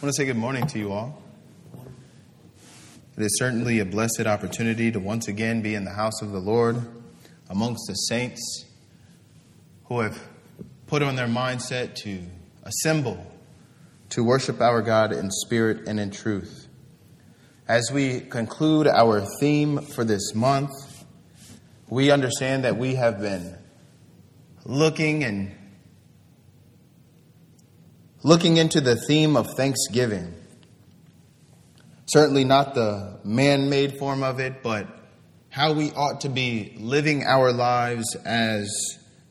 I want to say good morning to you all. It is certainly a blessed opportunity to once again be in the house of the Lord amongst the saints who have put on their mindset to assemble to worship our God in spirit and in truth. As we conclude our theme for this month, we understand that we have been looking and looking into the theme of thanksgiving. Certainly not the man made form of it, but how we ought to be living our lives as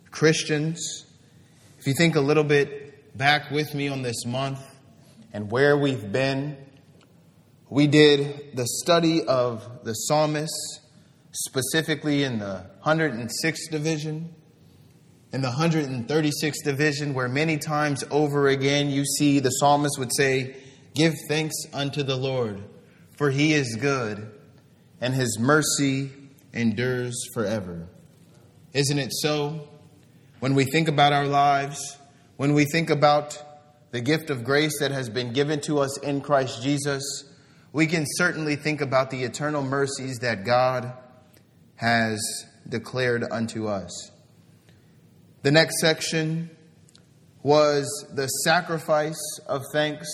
Christians. If you think a little bit back with me on this month and where we've been, we did the study of the psalmists, specifically in the 106th division in the 136th division, where many times over again you see the psalmist would say, Give thanks unto the Lord, for he is good, and his mercy endures forever. Isn't it so? When we think about our lives, when we think about the gift of grace that has been given to us in Christ Jesus, we can certainly think about the eternal mercies that God has declared unto us. The next section was the sacrifice of thanks,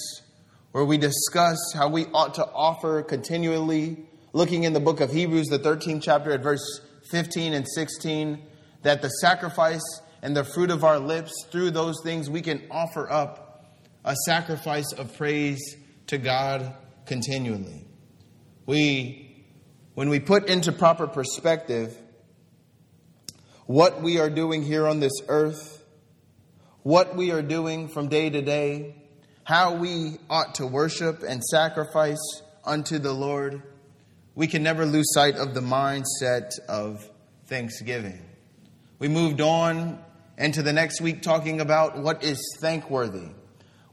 where we discuss how we ought to offer continually, looking in the book of Hebrews, the 13th chapter, at verse 15 and 16, that the sacrifice and the fruit of our lips, through those things, we can offer up a sacrifice of praise to God continually. We, when we put into proper perspective, what we are doing here on this earth, what we are doing from day to day, how we ought to worship and sacrifice unto the Lord, we can never lose sight of the mindset of thanksgiving. We moved on into the next week talking about what is thankworthy.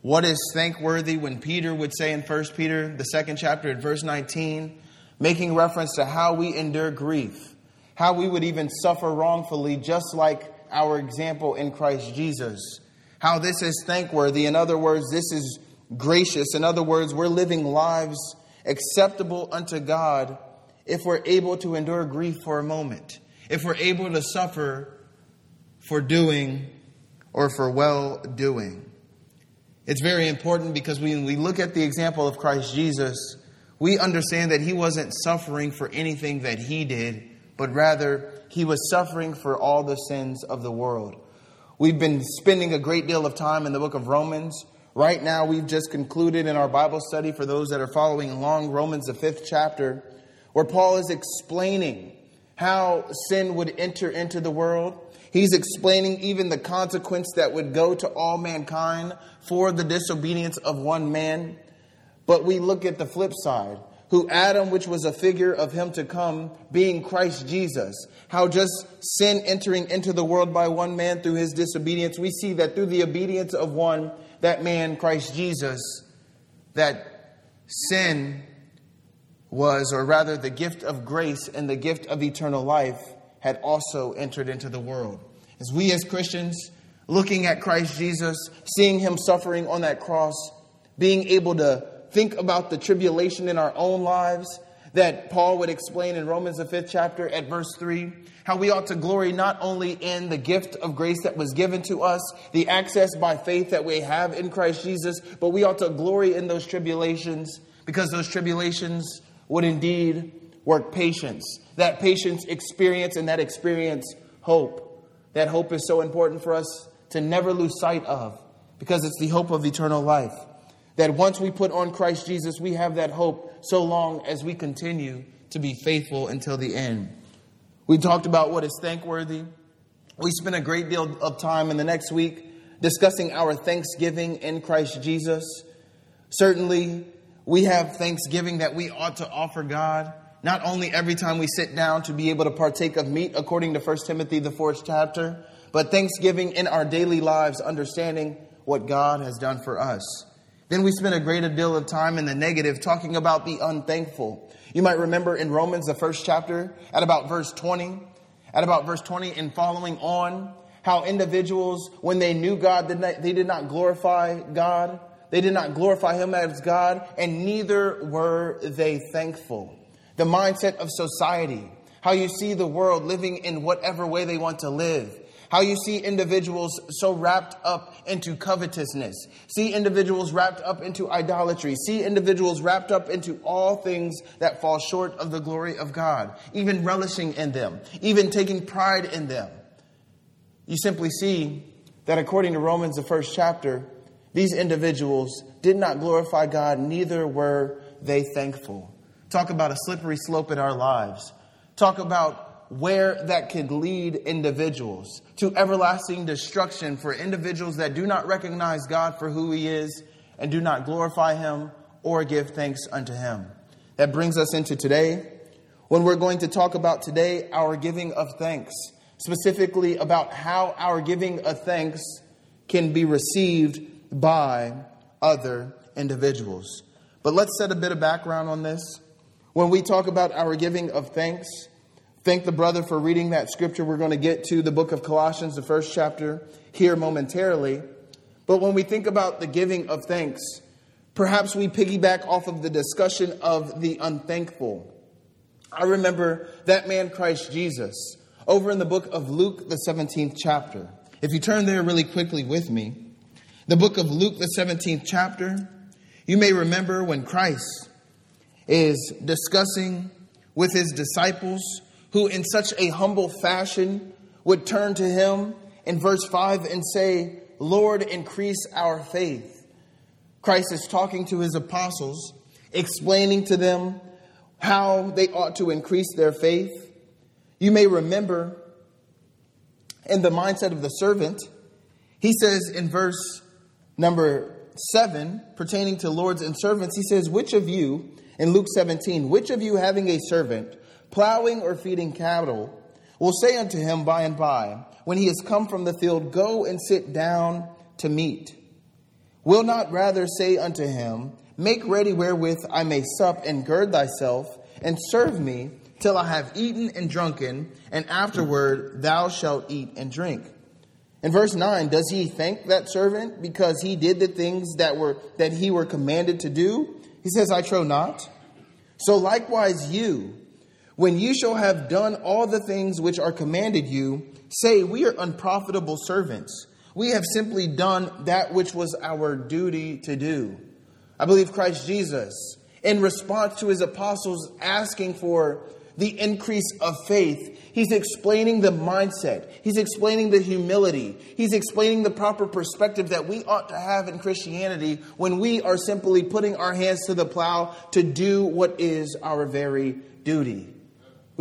What is thankworthy when Peter would say in 1 Peter, the second chapter at verse 19, making reference to how we endure grief how we would even suffer wrongfully, just like our example in Christ Jesus. How this is thankworthy. In other words, this is gracious. In other words, we're living lives acceptable unto God if we're able to endure grief for a moment, if we're able to suffer for doing or for well doing. It's very important because when we look at the example of Christ Jesus, we understand that he wasn't suffering for anything that he did but rather he was suffering for all the sins of the world. We've been spending a great deal of time in the book of Romans. Right now, we've just concluded in our Bible study for those that are following along, Romans, the fifth chapter, where Paul is explaining how sin would enter into the world. He's explaining even the consequence that would go to all mankind for the disobedience of one man. But we look at the flip side who Adam, which was a figure of him to come, being Christ Jesus. How just sin entering into the world by one man through his disobedience, we see that through the obedience of one, that man, Christ Jesus, that sin was, or rather the gift of grace and the gift of eternal life, had also entered into the world. As we as Christians, looking at Christ Jesus, seeing him suffering on that cross, being able to think about the tribulation in our own lives that Paul would explain in Romans, the fifth chapter, at verse 3. How we ought to glory not only in the gift of grace that was given to us, the access by faith that we have in Christ Jesus, but we ought to glory in those tribulations because those tribulations would indeed work patience. That patience experience and that experience hope. That hope is so important for us to never lose sight of because it's the hope of eternal life. That once we put on Christ Jesus, we have that hope so long as we continue to be faithful until the end. We talked about what is thankworthy. We spent a great deal of time in the next week discussing our thanksgiving in Christ Jesus. Certainly, we have thanksgiving that we ought to offer God, not only every time we sit down to be able to partake of meat, according to 1 Timothy, the fourth chapter, but thanksgiving in our daily lives, understanding what God has done for us. Then we spend a greater deal of time in the negative talking about the unthankful. You might remember in Romans, the first chapter, at about verse 20, at about verse 20 and following on, how individuals, when they knew God, they did not glorify God, They did not glorify him as God, and neither were they thankful. The mindset of society, how you see the world living in whatever way they want to live, how you see individuals so wrapped up into covetousness, see individuals wrapped up into idolatry, see individuals wrapped up into all things that fall short of the glory of God, even relishing in them, even taking pride in them. You simply see that according to Romans, the first chapter, these individuals did not glorify God, neither were they thankful. Talk about a slippery slope in our lives. Talk about where that could lead individuals to everlasting destruction for individuals that do not recognize God for who He is and do not glorify Him or give thanks unto Him. That brings us into today when we're going to talk about today our giving of thanks, specifically about how our giving of thanks can be received by other individuals. But let's set a bit of background on this. When we talk about our giving of thanks, Thank the brother for reading that scripture. We're going to get to the book of Colossians, the first chapter, here momentarily. But when we think about the giving of thanks, perhaps we piggyback off of the discussion of the unthankful. I remember that man, Christ Jesus, over in the book of Luke, the 17th chapter. If you turn there really quickly with me, the book of Luke, the 17th chapter, you may remember when Christ is discussing with his disciples who in such a humble fashion would turn to him in verse 5 and say, Lord, increase our faith. Christ is talking to his apostles, explaining to them how they ought to increase their faith. You may remember in the mindset of the servant, he says in verse number 7, pertaining to lords and servants, he says, Which of you, in Luke 17, which of you having a servant, plowing or feeding cattle, will say unto him by and by, when he has come from the field, Go and sit down to meat. Will not rather say unto him, Make ready wherewith I may sup, and gird thyself, and serve me till I have eaten and drunken, and afterward thou shalt eat and drink. In verse 9, does he thank that servant because he did the things that were that he were commanded to do? He says, I trow not. So likewise you, when you shall have done all the things which are commanded you, say, We are unprofitable servants. We have simply done that which was our duty to do. I believe Christ Jesus, in response to his apostles asking for the increase of faith, he's explaining the mindset, he's explaining the humility, he's explaining the proper perspective that we ought to have in Christianity when we are simply putting our hands to the plow to do what is our very duty.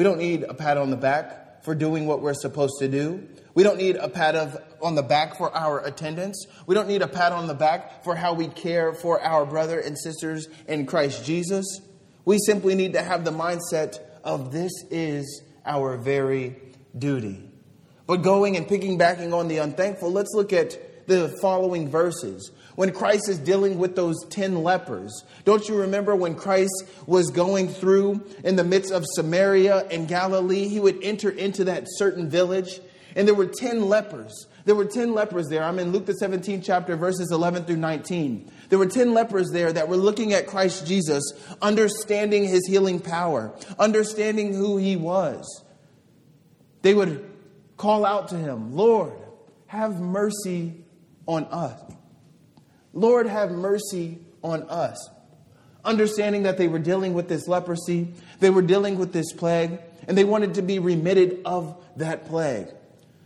We don't need a pat on the back for doing what we're supposed to do. We don't need a pat of, on the back for our attendance. We don't need a pat on the back for how we care for our brother and sisters in Christ Jesus. We simply need to have the mindset of this is our very duty. But going and piggybacking on the unthankful, let's look at the following verses when Christ is dealing with those 10 lepers. Don't you remember when Christ was going through in the midst of Samaria and Galilee? He would enter into that certain village, and there were 10 lepers. There were 10 lepers there. I'm in Luke the 17th chapter, verses 11 through 19. There were 10 lepers there that were looking at Christ Jesus, understanding his healing power, understanding who he was. They would call out to him, Lord, have mercy on us. Lord, have mercy on us. Understanding that they were dealing with this leprosy, they were dealing with this plague, and they wanted to be remitted of that plague.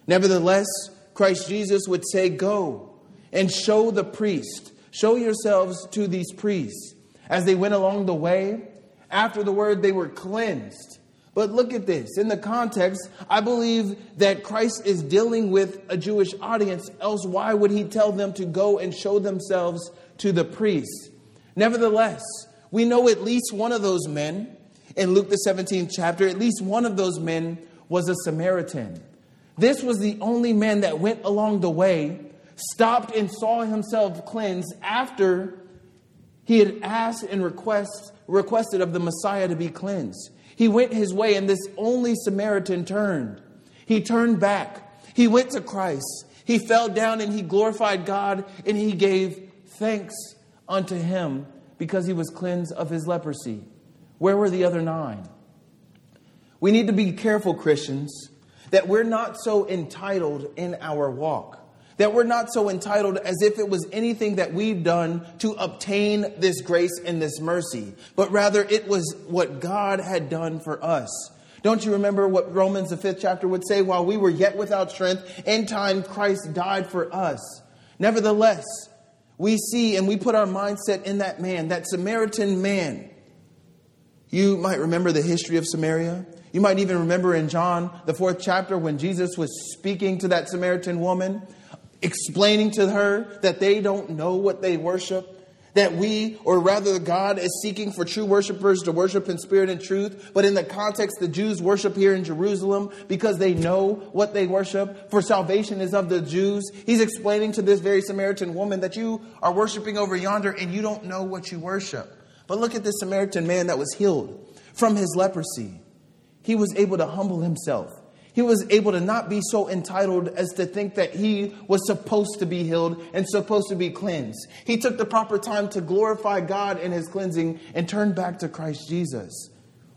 Nevertheless, Christ Jesus would say, Go and show the priest, show yourselves to these priests. As they went along the way, after the word, they were cleansed. But look at this. In the context, I believe that Christ is dealing with a Jewish audience, else, why would he tell them to go and show themselves to the priests? Nevertheless, we know at least one of those men in Luke the 17th chapter, at least one of those men was a Samaritan. This was the only man that went along the way, stopped and saw himself cleansed after he had asked and request, requested of the Messiah to be cleansed. He went his way, and this only Samaritan turned. He turned back. He went to Christ. He fell down and he glorified God and he gave thanks unto him because he was cleansed of his leprosy. Where were the other nine? We need to be careful, Christians, that we're not so entitled in our walk. That we're not so entitled as if it was anything that we've done to obtain this grace and this mercy, but rather it was what God had done for us. Don't you remember what Romans, the fifth chapter, would say? While we were yet without strength, in time Christ died for us. Nevertheless, we see and we put our mindset in that man, that Samaritan man. You might remember the history of Samaria. You might even remember in John, the fourth chapter, when Jesus was speaking to that Samaritan woman, explaining to her that they don't know what they worship that we, or rather God, is seeking for true worshipers to worship in spirit and truth. But in the context, the Jews worship here in Jerusalem because they know what they worship, for salvation is of the Jews. He's explaining to this very Samaritan woman that you are worshiping over yonder and you don't know what you worship. But look at this Samaritan man that was healed from his leprosy. He was able to humble himself he was able to not be so entitled as to think that he was supposed to be healed and supposed to be cleansed. He took the proper time to glorify God in his cleansing and turn back to Christ Jesus.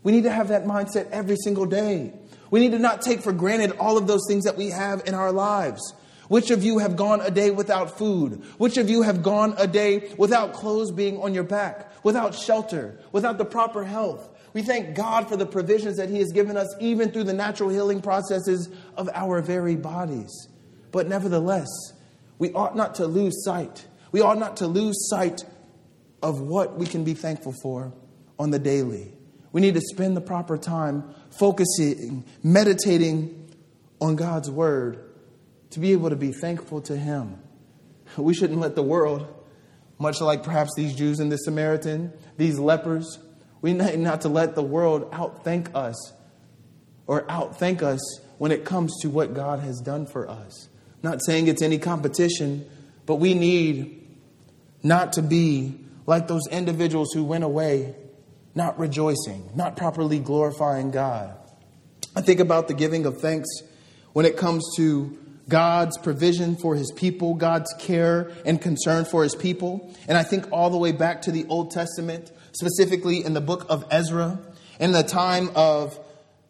We need to have that mindset every single day. We need to not take for granted all of those things that we have in our lives. Which of you have gone a day without food? Which of you have gone a day without clothes being on your back, without shelter, without the proper health? We thank God for the provisions that He has given us, even through the natural healing processes of our very bodies. But nevertheless, we ought not to lose sight. We ought not to lose sight of what we can be thankful for on the daily. We need to spend the proper time focusing, meditating on God's word to be able to be thankful to Him. We shouldn't let the world, much like perhaps these Jews and the Samaritan, these lepers, we need not to let the world outthank us or outthank us when it comes to what God has done for us. I'm not saying it's any competition, but we need not to be like those individuals who went away not rejoicing, not properly glorifying God. I think about the giving of thanks when it comes to God's provision for his people, God's care and concern for his people. And I think all the way back to the Old Testament specifically in the book of Ezra, in the time of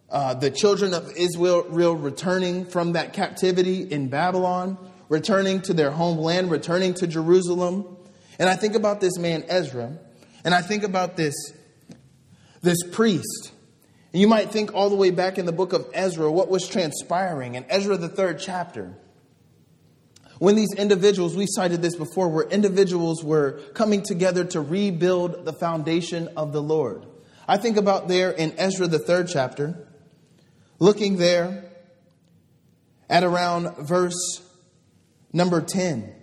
uh, the children of Israel returning from that captivity in Babylon, returning to their homeland, returning to Jerusalem. And I think about this man Ezra, and I think about this, this priest. And you might think all the way back in the book of Ezra what was transpiring in Ezra, the third chapter. When these individuals, we cited this before, where individuals were coming together to rebuild the foundation of the Lord. I think about there in Ezra, the third chapter, looking there at around verse number 10.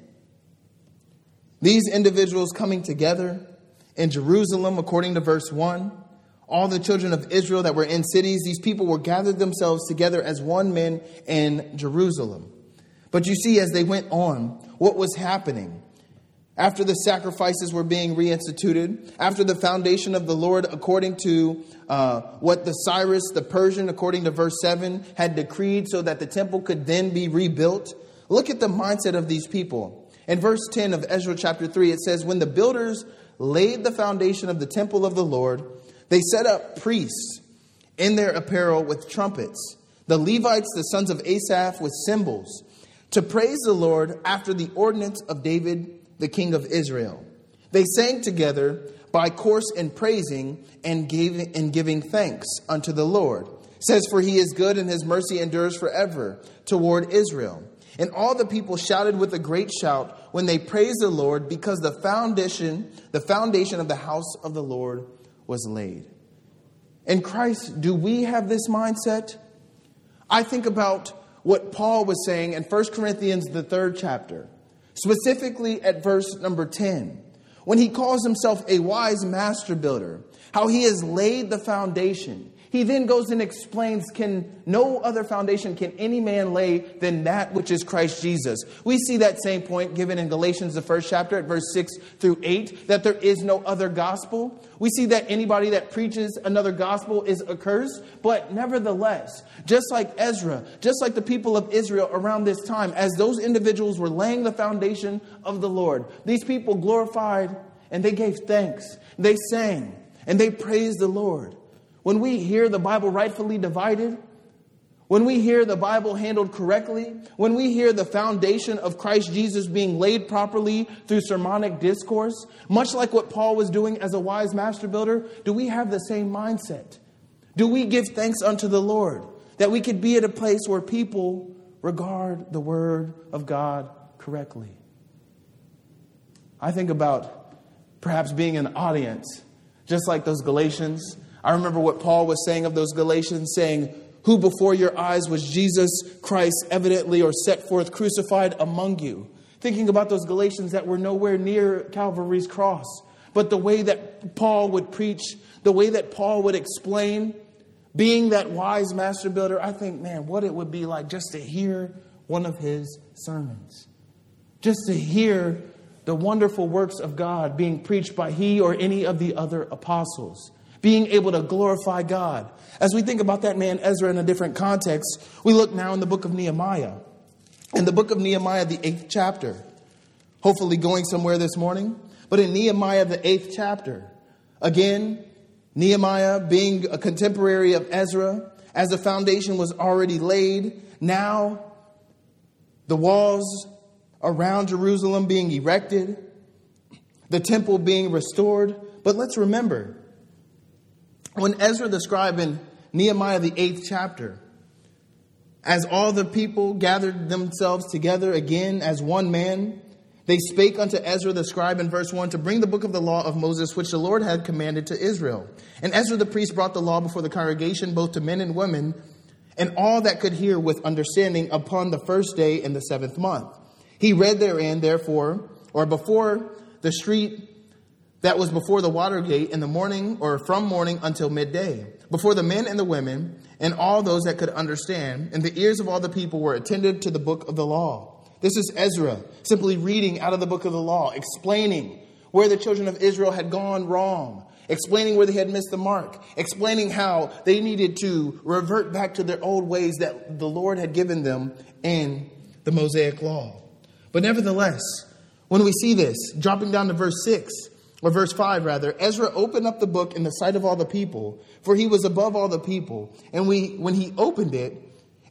These individuals coming together in Jerusalem, according to verse 1, all the children of Israel that were in cities, these people were gathered themselves together as one man in Jerusalem. But you see, as they went on, what was happening? After the sacrifices were being reinstituted, after the foundation of the Lord, according to uh, what the Cyrus, the Persian, according to verse 7, had decreed so that the temple could then be rebuilt, look at the mindset of these people. In verse 10 of Ezra chapter 3, it says, When the builders laid the foundation of the temple of the Lord, they set up priests in their apparel with trumpets, the Levites, the sons of Asaph, with cymbals to praise the Lord after the ordinance of David, the king of Israel. They sang together by course in praising and giving, and giving thanks unto the Lord. It says, For he is good and his mercy endures forever toward Israel. And all the people shouted with a great shout when they praised the Lord because the foundation, the foundation of the house of the Lord was laid. In Christ, do we have this mindset? I think about what Paul was saying in 1 Corinthians, the third chapter, specifically at verse number 10, when he calls himself a wise master builder, how he has laid the foundation. He then goes and explains can no other foundation can any man lay than that which is Christ Jesus. We see that same point given in Galatians the first chapter at verse 6 through 8 that there is no other gospel. We see that anybody that preaches another gospel is accursed, but nevertheless, just like Ezra, just like the people of Israel around this time as those individuals were laying the foundation of the Lord, these people glorified and they gave thanks. They sang and they praised the Lord. When we hear the Bible rightfully divided, when we hear the Bible handled correctly, when we hear the foundation of Christ Jesus being laid properly through sermonic discourse, much like what Paul was doing as a wise master builder, do we have the same mindset? Do we give thanks unto the Lord that we could be at a place where people regard the Word of God correctly? I think about perhaps being an audience, just like those Galatians. I remember what Paul was saying of those Galatians, saying, who before your eyes was Jesus Christ evidently or set forth crucified among you. Thinking about those Galatians that were nowhere near Calvary's cross. But the way that Paul would preach, the way that Paul would explain, being that wise master builder, I think, man, what it would be like just to hear one of his sermons. Just to hear the wonderful works of God being preached by he or any of the other apostles being able to glorify God. As we think about that man Ezra in a different context, we look now in the book of Nehemiah. In the book of Nehemiah, the eighth chapter. Hopefully, going somewhere this morning. But in Nehemiah, the eighth chapter, again, Nehemiah being a contemporary of Ezra, as the foundation was already laid, now the walls around Jerusalem being erected, the temple being restored. But let's remember, when Ezra the scribe in Nehemiah, the eighth chapter, as all the people gathered themselves together again as one man, they spake unto Ezra the scribe in verse 1 to bring the book of the law of Moses, which the Lord had commanded to Israel. And Ezra the priest brought the law before the congregation, both to men and women, and all that could hear with understanding upon the first day in the seventh month. He read therein, therefore, or before the street that was before the water gate in the morning or from morning until midday, before the men and the women and all those that could understand, and the ears of all the people were attentive to the book of the law. This is Ezra simply reading out of the book of the law, explaining where the children of Israel had gone wrong, explaining where they had missed the mark, explaining how they needed to revert back to their old ways that the Lord had given them in the Mosaic law. But nevertheless, when we see this, dropping down to verse 6, or verse 5 rather, Ezra opened up the book in the sight of all the people, for he was above all the people. And we, when he opened it,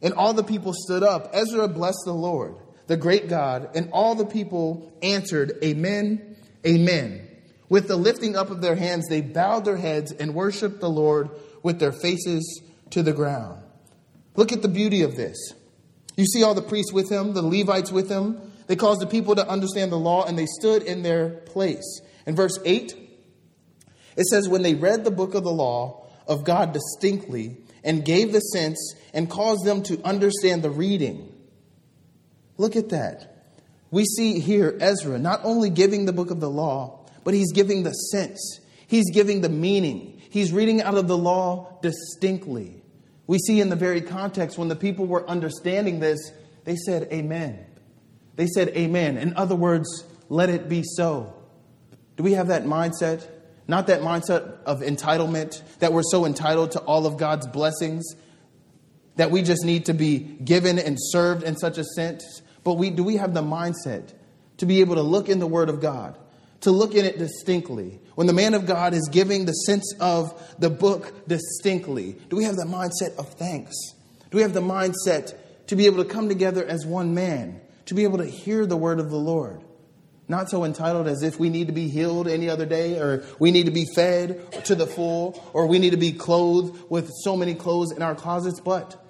and all the people stood up, Ezra blessed the Lord, the great God, and all the people answered, Amen, Amen. With the lifting up of their hands, they bowed their heads and worshiped the Lord with their faces to the ground. Look at the beauty of this. You see all the priests with him, the Levites with him. They caused the people to understand the law, and they stood in their place. In verse 8, it says, When they read the book of the law of God distinctly and gave the sense and caused them to understand the reading. Look at that. We see here Ezra not only giving the book of the law, but he's giving the sense, he's giving the meaning. He's reading out of the law distinctly. We see in the very context when the people were understanding this, they said, Amen. They said, Amen. In other words, let it be so. Do we have that mindset? Not that mindset of entitlement, that we're so entitled to all of God's blessings, that we just need to be given and served in such a sense. But we, do we have the mindset to be able to look in the Word of God, to look in it distinctly? When the man of God is giving the sense of the book distinctly, do we have the mindset of thanks? Do we have the mindset to be able to come together as one man, to be able to hear the Word of the Lord? Not so entitled as if we need to be healed any other day, or we need to be fed to the full, or we need to be clothed with so many clothes in our closets, but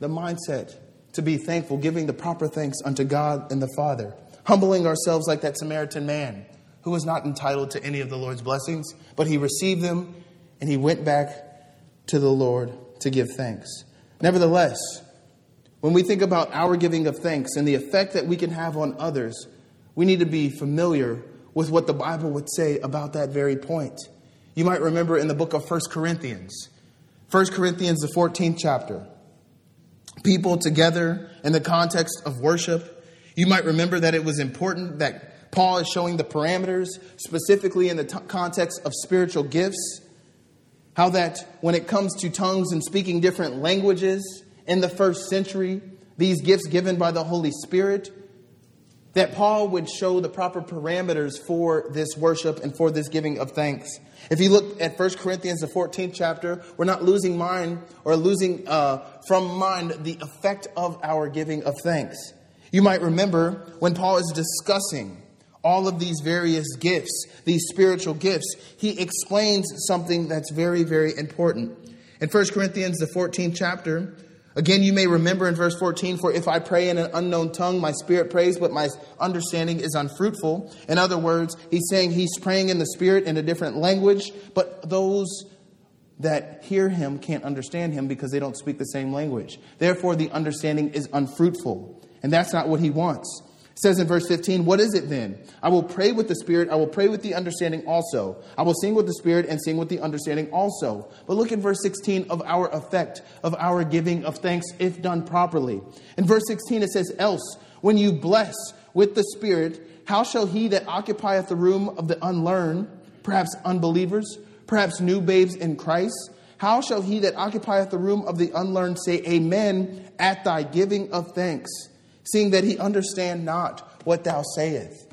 the mindset to be thankful, giving the proper thanks unto God and the Father, humbling ourselves like that Samaritan man who was not entitled to any of the Lord's blessings, but he received them and he went back to the Lord to give thanks. Nevertheless, when we think about our giving of thanks and the effect that we can have on others, we need to be familiar with what the Bible would say about that very point. You might remember in the book of 1 Corinthians, 1 Corinthians, the 14th chapter, people together in the context of worship. You might remember that it was important that Paul is showing the parameters, specifically in the t- context of spiritual gifts. How that when it comes to tongues and speaking different languages in the first century, these gifts given by the Holy Spirit that Paul would show the proper parameters for this worship and for this giving of thanks. If you look at 1 Corinthians, the 14th chapter, we're not losing mind or losing uh, from mind the effect of our giving of thanks. You might remember when Paul is discussing all of these various gifts, these spiritual gifts, he explains something that's very, very important. In 1 Corinthians, the 14th chapter, Again, you may remember in verse 14, for if I pray in an unknown tongue, my spirit prays, but my understanding is unfruitful. In other words, he's saying he's praying in the spirit in a different language, but those that hear him can't understand him because they don't speak the same language. Therefore, the understanding is unfruitful. And that's not what he wants. Says in verse 15, What is it then? I will pray with the Spirit, I will pray with the understanding also. I will sing with the Spirit and sing with the understanding also. But look at verse 16 of our effect, of our giving of thanks, if done properly. In verse 16, it says, Else, when you bless with the Spirit, how shall he that occupieth the room of the unlearned, perhaps unbelievers, perhaps new babes in Christ, how shall he that occupieth the room of the unlearned say, Amen, at thy giving of thanks? Seeing that he understand not what thou sayest.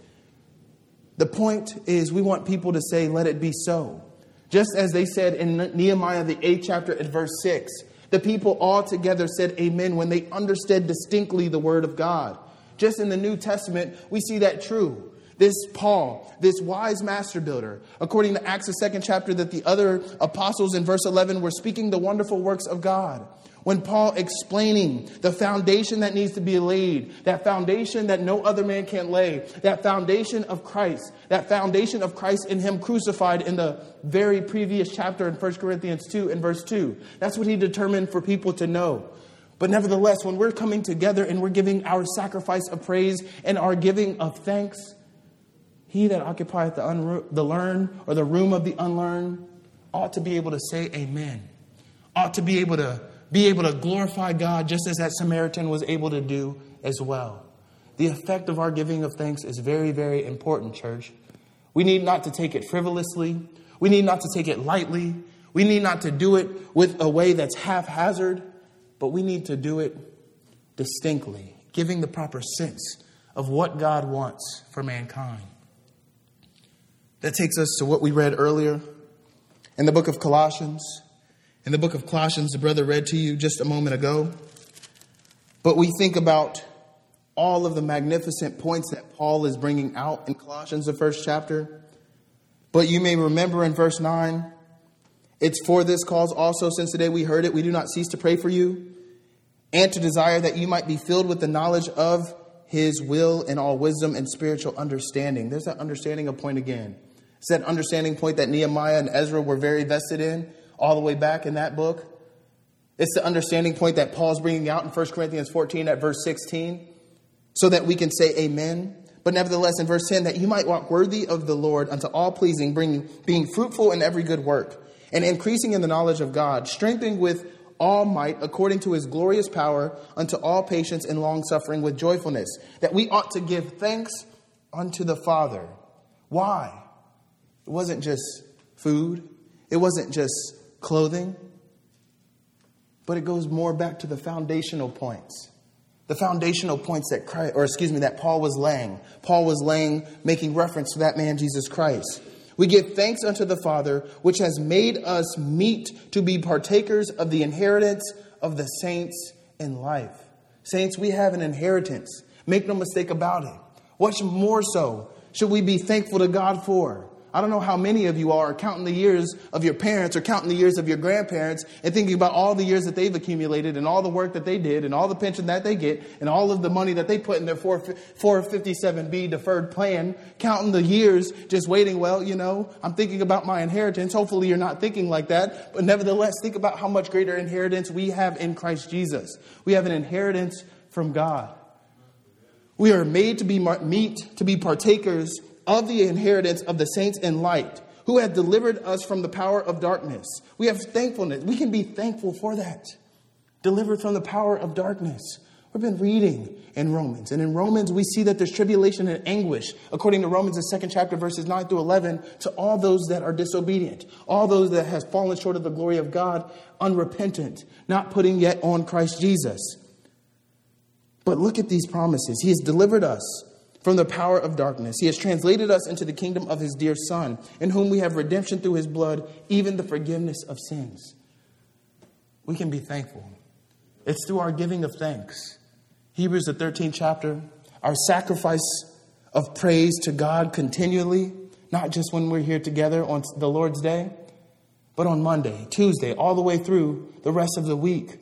The point is, we want people to say, Let it be so. Just as they said in Nehemiah, the 8th chapter, at verse 6, the people all together said amen when they understood distinctly the word of God. Just in the New Testament, we see that true. This Paul, this wise master builder, according to Acts, the second chapter, that the other apostles in verse 11 were speaking the wonderful works of God. When Paul explaining the foundation that needs to be laid, that foundation that no other man can lay, that foundation of Christ, that foundation of Christ in him crucified in the very previous chapter in 1 Corinthians 2 and verse 2. That's what he determined for people to know. But nevertheless, when we're coming together and we're giving our sacrifice of praise and our giving of thanks, he that occupieth the, unro- the learned or the room of the unlearned ought to be able to say amen, ought to be able to be able to glorify God just as that Samaritan was able to do as well. The effect of our giving of thanks is very, very important, church. We need not to take it frivolously. We need not to take it lightly. We need not to do it with a way that's haphazard, but we need to do it distinctly, giving the proper sense of what God wants for mankind. That takes us to what we read earlier in the book of Colossians in the book of Colossians, the brother read to you just a moment ago. But we think about all of the magnificent points that Paul is bringing out in Colossians, the first chapter. But you may remember in verse 9, it's for this cause also, since the day we heard it, we do not cease to pray for you and to desire that you might be filled with the knowledge of his will and all wisdom and spiritual understanding. There's that understanding of point again. It's that understanding point that Nehemiah and Ezra were very vested in all the way back in that book. It's the understanding point that Paul's bringing out in 1 Corinthians 14 at verse 16, so that we can say amen. But nevertheless, in verse 10, that you might walk worthy of the Lord unto all pleasing, bringing, being fruitful in every good work, and increasing in the knowledge of God, strengthening with all might according to his glorious power unto all patience and long suffering with joyfulness, that we ought to give thanks unto the Father. Why? It wasn't just food, it wasn't just clothing, but it goes more back to the foundational points. The foundational points that Christ, or excuse me, that Paul was laying. Paul was laying, making reference to that man, Jesus Christ. We give thanks unto the Father, which has made us meet to be partakers of the inheritance of the saints in life. Saints, we have an inheritance. Make no mistake about it. What more so should we be thankful to God for? I don't know how many of you are counting the years of your parents or counting the years of your grandparents and thinking about all the years that they've accumulated and all the work that they did and all the pension that they get and all of the money that they put in their 457B deferred plan, counting the years just waiting, well, you know, I'm thinking about my inheritance. Hopefully you're not thinking like that, but nevertheless, think about how much greater inheritance we have in Christ Jesus. We have an inheritance from God. We are made to be meet to be partakers of the inheritance of the saints in light, who have delivered us from the power of darkness. We have thankfulness. We can be thankful for that. Delivered from the power of darkness. We've been reading in Romans, and in Romans we see that there's tribulation and anguish, according to Romans, the second chapter, verses 9 through 11, to all those that are disobedient, all those that has fallen short of the glory of God, unrepentant, not putting yet on Christ Jesus. But look at these promises. He has delivered us from the power of darkness. He has translated us into the kingdom of his dear Son, in whom we have redemption through his blood, even the forgiveness of sins. We can be thankful. It's through our giving of thanks. Hebrews, the 13th chapter, our sacrifice of praise to God continually, not just when we're here together on the Lord's day, but on Monday, Tuesday, all the way through the rest of the week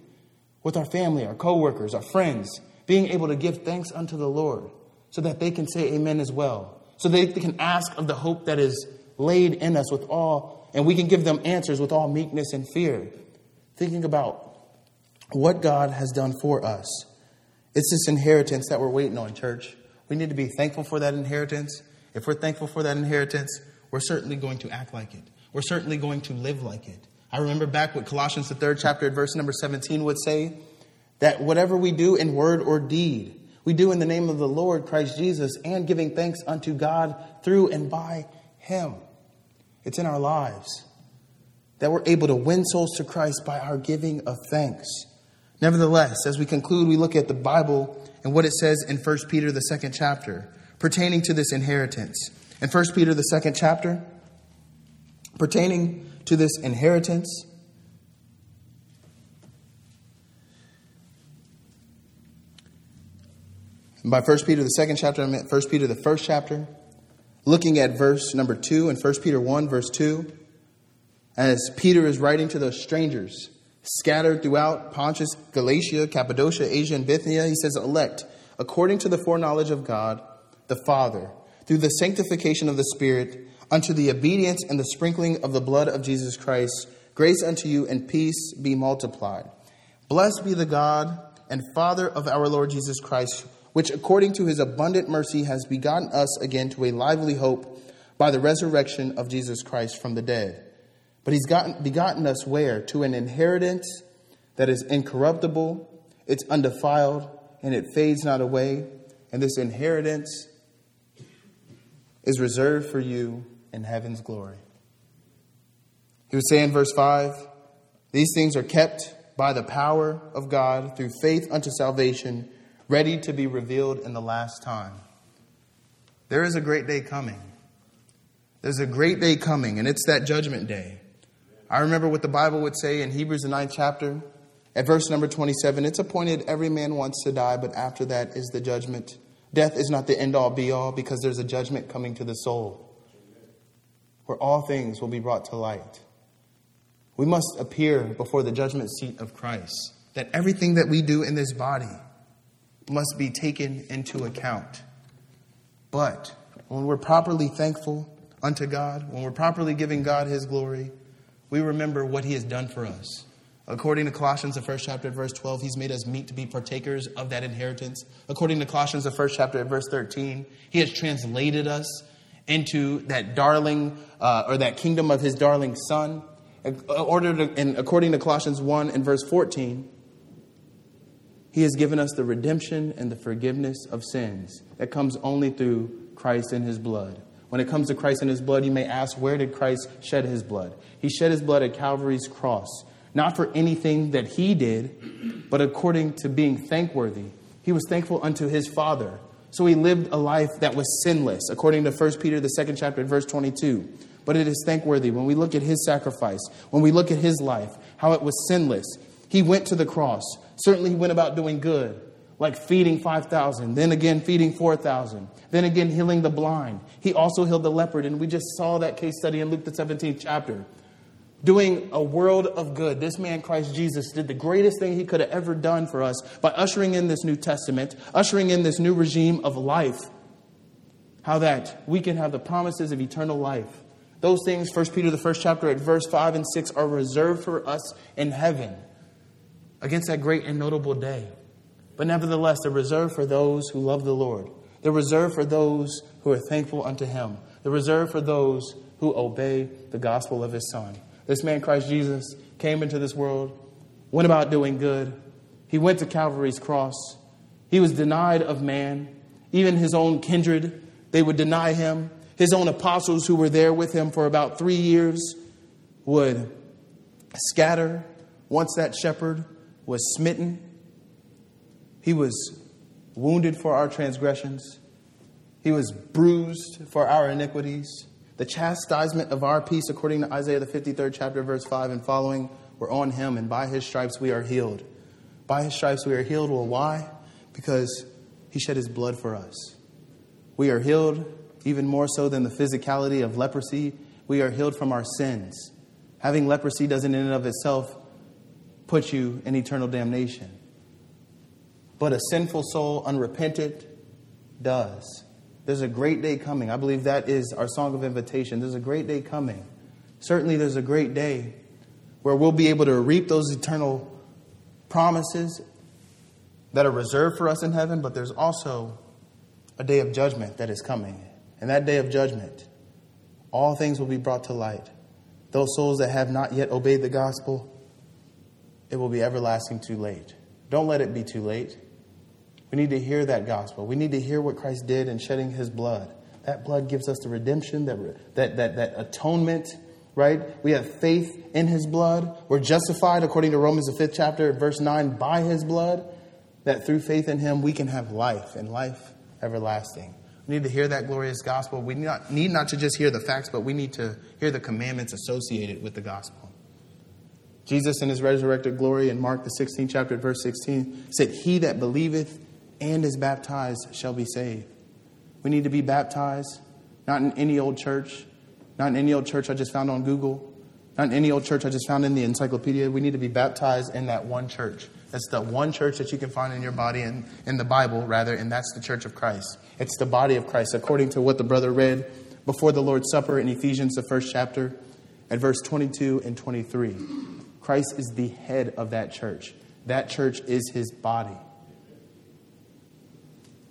with our family, our coworkers, our friends, being able to give thanks unto the Lord so that they can say amen as well. So they can ask of the hope that is laid in us with all, and we can give them answers with all meekness and fear. Thinking about what God has done for us. It's this inheritance that we're waiting on, church. We need to be thankful for that inheritance. If we're thankful for that inheritance, we're certainly going to act like it. We're certainly going to live like it. I remember back what Colossians, the third chapter, verse number 17 would say that whatever we do in word or deed, we do in the name of the Lord Christ Jesus and giving thanks unto God through and by Him. It's in our lives that we're able to win souls to Christ by our giving of thanks. Nevertheless, as we conclude, we look at the Bible and what it says in 1 Peter, the second chapter, pertaining to this inheritance. In 1 Peter, the second chapter, pertaining to this inheritance, By 1 Peter, the second chapter, I meant 1 Peter, the first chapter. Looking at verse number 2 in 1 Peter 1, verse 2, as Peter is writing to those strangers scattered throughout Pontus, Galatia, Cappadocia, Asia, and Bithynia, he says, Elect, according to the foreknowledge of God, the Father, through the sanctification of the Spirit, unto the obedience and the sprinkling of the blood of Jesus Christ, grace unto you and peace be multiplied. Blessed be the God and Father of our Lord Jesus Christ which according to his abundant mercy has begotten us again to a lively hope by the resurrection of Jesus Christ from the dead. But he's gotten, begotten us where? To an inheritance that is incorruptible, it's undefiled, and it fades not away. And this inheritance is reserved for you in heaven's glory. He would say in verse 5 These things are kept by the power of God through faith unto salvation ready to be revealed in the last time. There is a great day coming. There's a great day coming, and it's that judgment day. I remember what the Bible would say in Hebrews, the ninth chapter, at verse number 27 It's appointed every man wants to die, but after that is the judgment. Death is not the end all be all because there's a judgment coming to the soul where all things will be brought to light. We must appear before the judgment seat of Christ, that everything that we do in this body, must be taken into account. But when we're properly thankful unto God, when we're properly giving God His glory, we remember what He has done for us. According to Colossians, the first chapter, verse 12, He's made us meet to be partakers of that inheritance. According to Colossians, the first chapter, verse 13, He has translated us into that darling uh, or that kingdom of His darling Son. In order to, and according to Colossians 1 and verse 14, he has given us the redemption and the forgiveness of sins that comes only through Christ and his blood. When it comes to Christ and his blood, you may ask, where did Christ shed his blood? He shed his blood at Calvary's cross, not for anything that he did, but according to being thankworthy. He was thankful unto his Father. So he lived a life that was sinless, according to 1 Peter, the second chapter, verse 22. But it is thankworthy when we look at his sacrifice, when we look at his life, how it was sinless. He went to the cross. Certainly, he went about doing good, like feeding 5,000, then again feeding 4,000, then again healing the blind. He also healed the leopard, and we just saw that case study in Luke, the 17th chapter. Doing a world of good. This man, Christ Jesus, did the greatest thing he could have ever done for us by ushering in this New Testament, ushering in this new regime of life. How that we can have the promises of eternal life. Those things, 1 Peter, the first chapter, at verse 5 and 6, are reserved for us in heaven against that great and notable day. But nevertheless, they're reserved for those who love the Lord. They're reserved for those who are thankful unto Him. They're reserved for those who obey the gospel of His Son. This man, Christ Jesus, came into this world, went about doing good. He went to Calvary's cross. He was denied of man. Even his own kindred, they would deny him. His own apostles, who were there with him for about three years, would scatter once that shepherd was smitten, he was wounded for our transgressions, He was bruised for our iniquities. The chastisement of our peace, according to Isaiah the 53rd chapter, verse 5 and following, were on him, and by his stripes we are healed. By his stripes we are healed. Well, why? Because he shed his blood for us. We are healed even more so than the physicality of leprosy. We are healed from our sins. Having leprosy doesn't, in and of itself, put you in eternal damnation. But a sinful soul, unrepentant, does. There's a great day coming. I believe that is our song of invitation. There's a great day coming. Certainly, there's a great day where we'll be able to reap those eternal promises that are reserved for us in heaven, but there's also a day of judgment that is coming. And that day of judgment, all things will be brought to light. Those souls that have not yet obeyed the gospel, it will be everlasting too late. Don't let it be too late. We need to hear that gospel. We need to hear what Christ did in shedding his blood. That blood gives us the redemption, that, that, that, that atonement, right? We have faith in his blood. We're justified, according to Romans, the fifth chapter, verse 9, by his blood, that through faith in him we can have life and life everlasting. We need to hear that glorious gospel. We need not, need not to just hear the facts, but we need to hear the commandments associated with the gospel. Jesus, in his resurrected glory in Mark, the 16th chapter, verse 16, said, He that believeth and is baptized shall be saved. We need to be baptized, not in any old church, not in any old church I just found on Google, not in any old church I just found in the encyclopedia. We need to be baptized in that one church. That's the one church that you can find in your body and in the Bible, rather, and that's the church of Christ. It's the body of Christ, according to what the brother read before the Lord's Supper in Ephesians, the first chapter, at verse 22 and 23. Christ is the head of that church. That church is his body.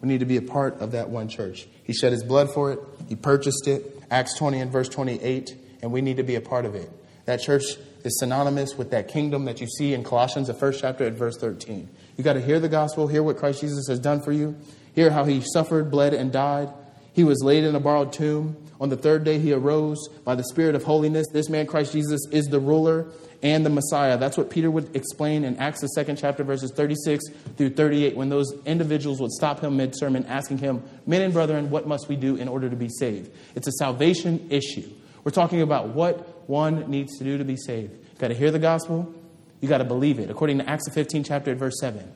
We need to be a part of that one church. He shed his blood for it, he purchased it. Acts 20 and verse 28, and we need to be a part of it. That church is synonymous with that kingdom that you see in Colossians, the first chapter at verse 13. You got to hear the gospel, hear what Christ Jesus has done for you, hear how he suffered, bled, and died. He was laid in a borrowed tomb. On the third day, he arose by the Spirit of holiness. This man, Christ Jesus, is the ruler and the Messiah. That's what Peter would explain in Acts, the second chapter, verses 36 through 38, when those individuals would stop him mid sermon, asking him, Men and brethren, what must we do in order to be saved? It's a salvation issue. We're talking about what one needs to do to be saved. You've got to hear the gospel, you got to believe it, according to Acts, the 15th chapter, at verse 7.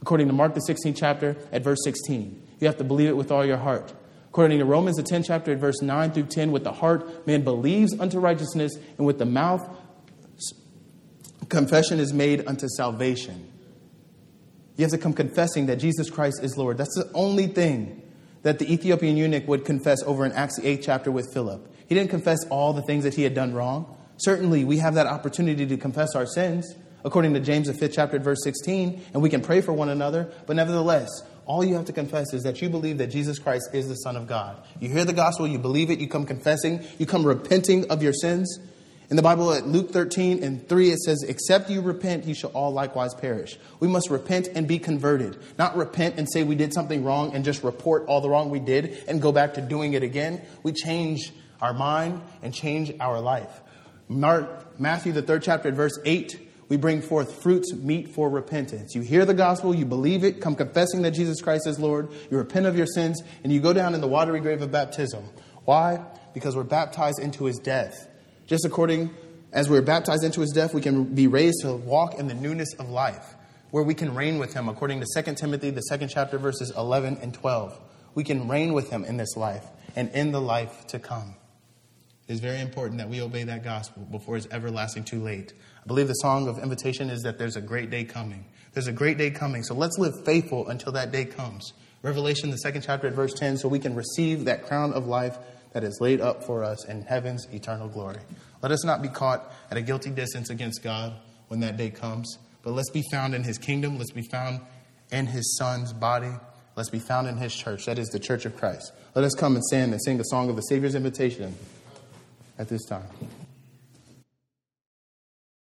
According to Mark, the 16th chapter, at verse 16. You have to believe it with all your heart. According to Romans, the 10th chapter, at verse 9 through 10, with the heart man believes unto righteousness, and with the mouth confession is made unto salvation. You have to come confessing that Jesus Christ is Lord. That's the only thing that the Ethiopian eunuch would confess over in Acts, the 8th chapter with Philip. He didn't confess all the things that he had done wrong. Certainly, we have that opportunity to confess our sins, according to James, the 5th chapter, verse 16, and we can pray for one another. But nevertheless, all you have to confess is that you believe that Jesus Christ is the Son of God. You hear the gospel, you believe it, you come confessing, you come repenting of your sins, in the Bible, at Luke 13 and 3, it says, Except you repent, you shall all likewise perish. We must repent and be converted. Not repent and say we did something wrong and just report all the wrong we did and go back to doing it again. We change our mind and change our life. Mark, Matthew, the third chapter, at verse 8, we bring forth fruits meet for repentance. You hear the gospel, you believe it, come confessing that Jesus Christ is Lord, you repent of your sins, and you go down in the watery grave of baptism. Why? Because we're baptized into his death. Just according as we're baptized into his death, we can be raised to walk in the newness of life, where we can reign with him, according to 2 Timothy, the second chapter, verses 11 and 12. We can reign with him in this life and in the life to come. It is very important that we obey that gospel before it's everlasting too late. I believe the song of invitation is that there's a great day coming. There's a great day coming, so let's live faithful until that day comes. Revelation, the second chapter, at verse 10, so we can receive that crown of life that is laid up for us in heaven's eternal glory. Let us not be caught at a guilty distance against God when that day comes, but let's be found in his kingdom. Let's be found in his son's body. Let's be found in his church. That is the church of Christ. Let us come and stand and sing a song of the Savior's invitation at this time.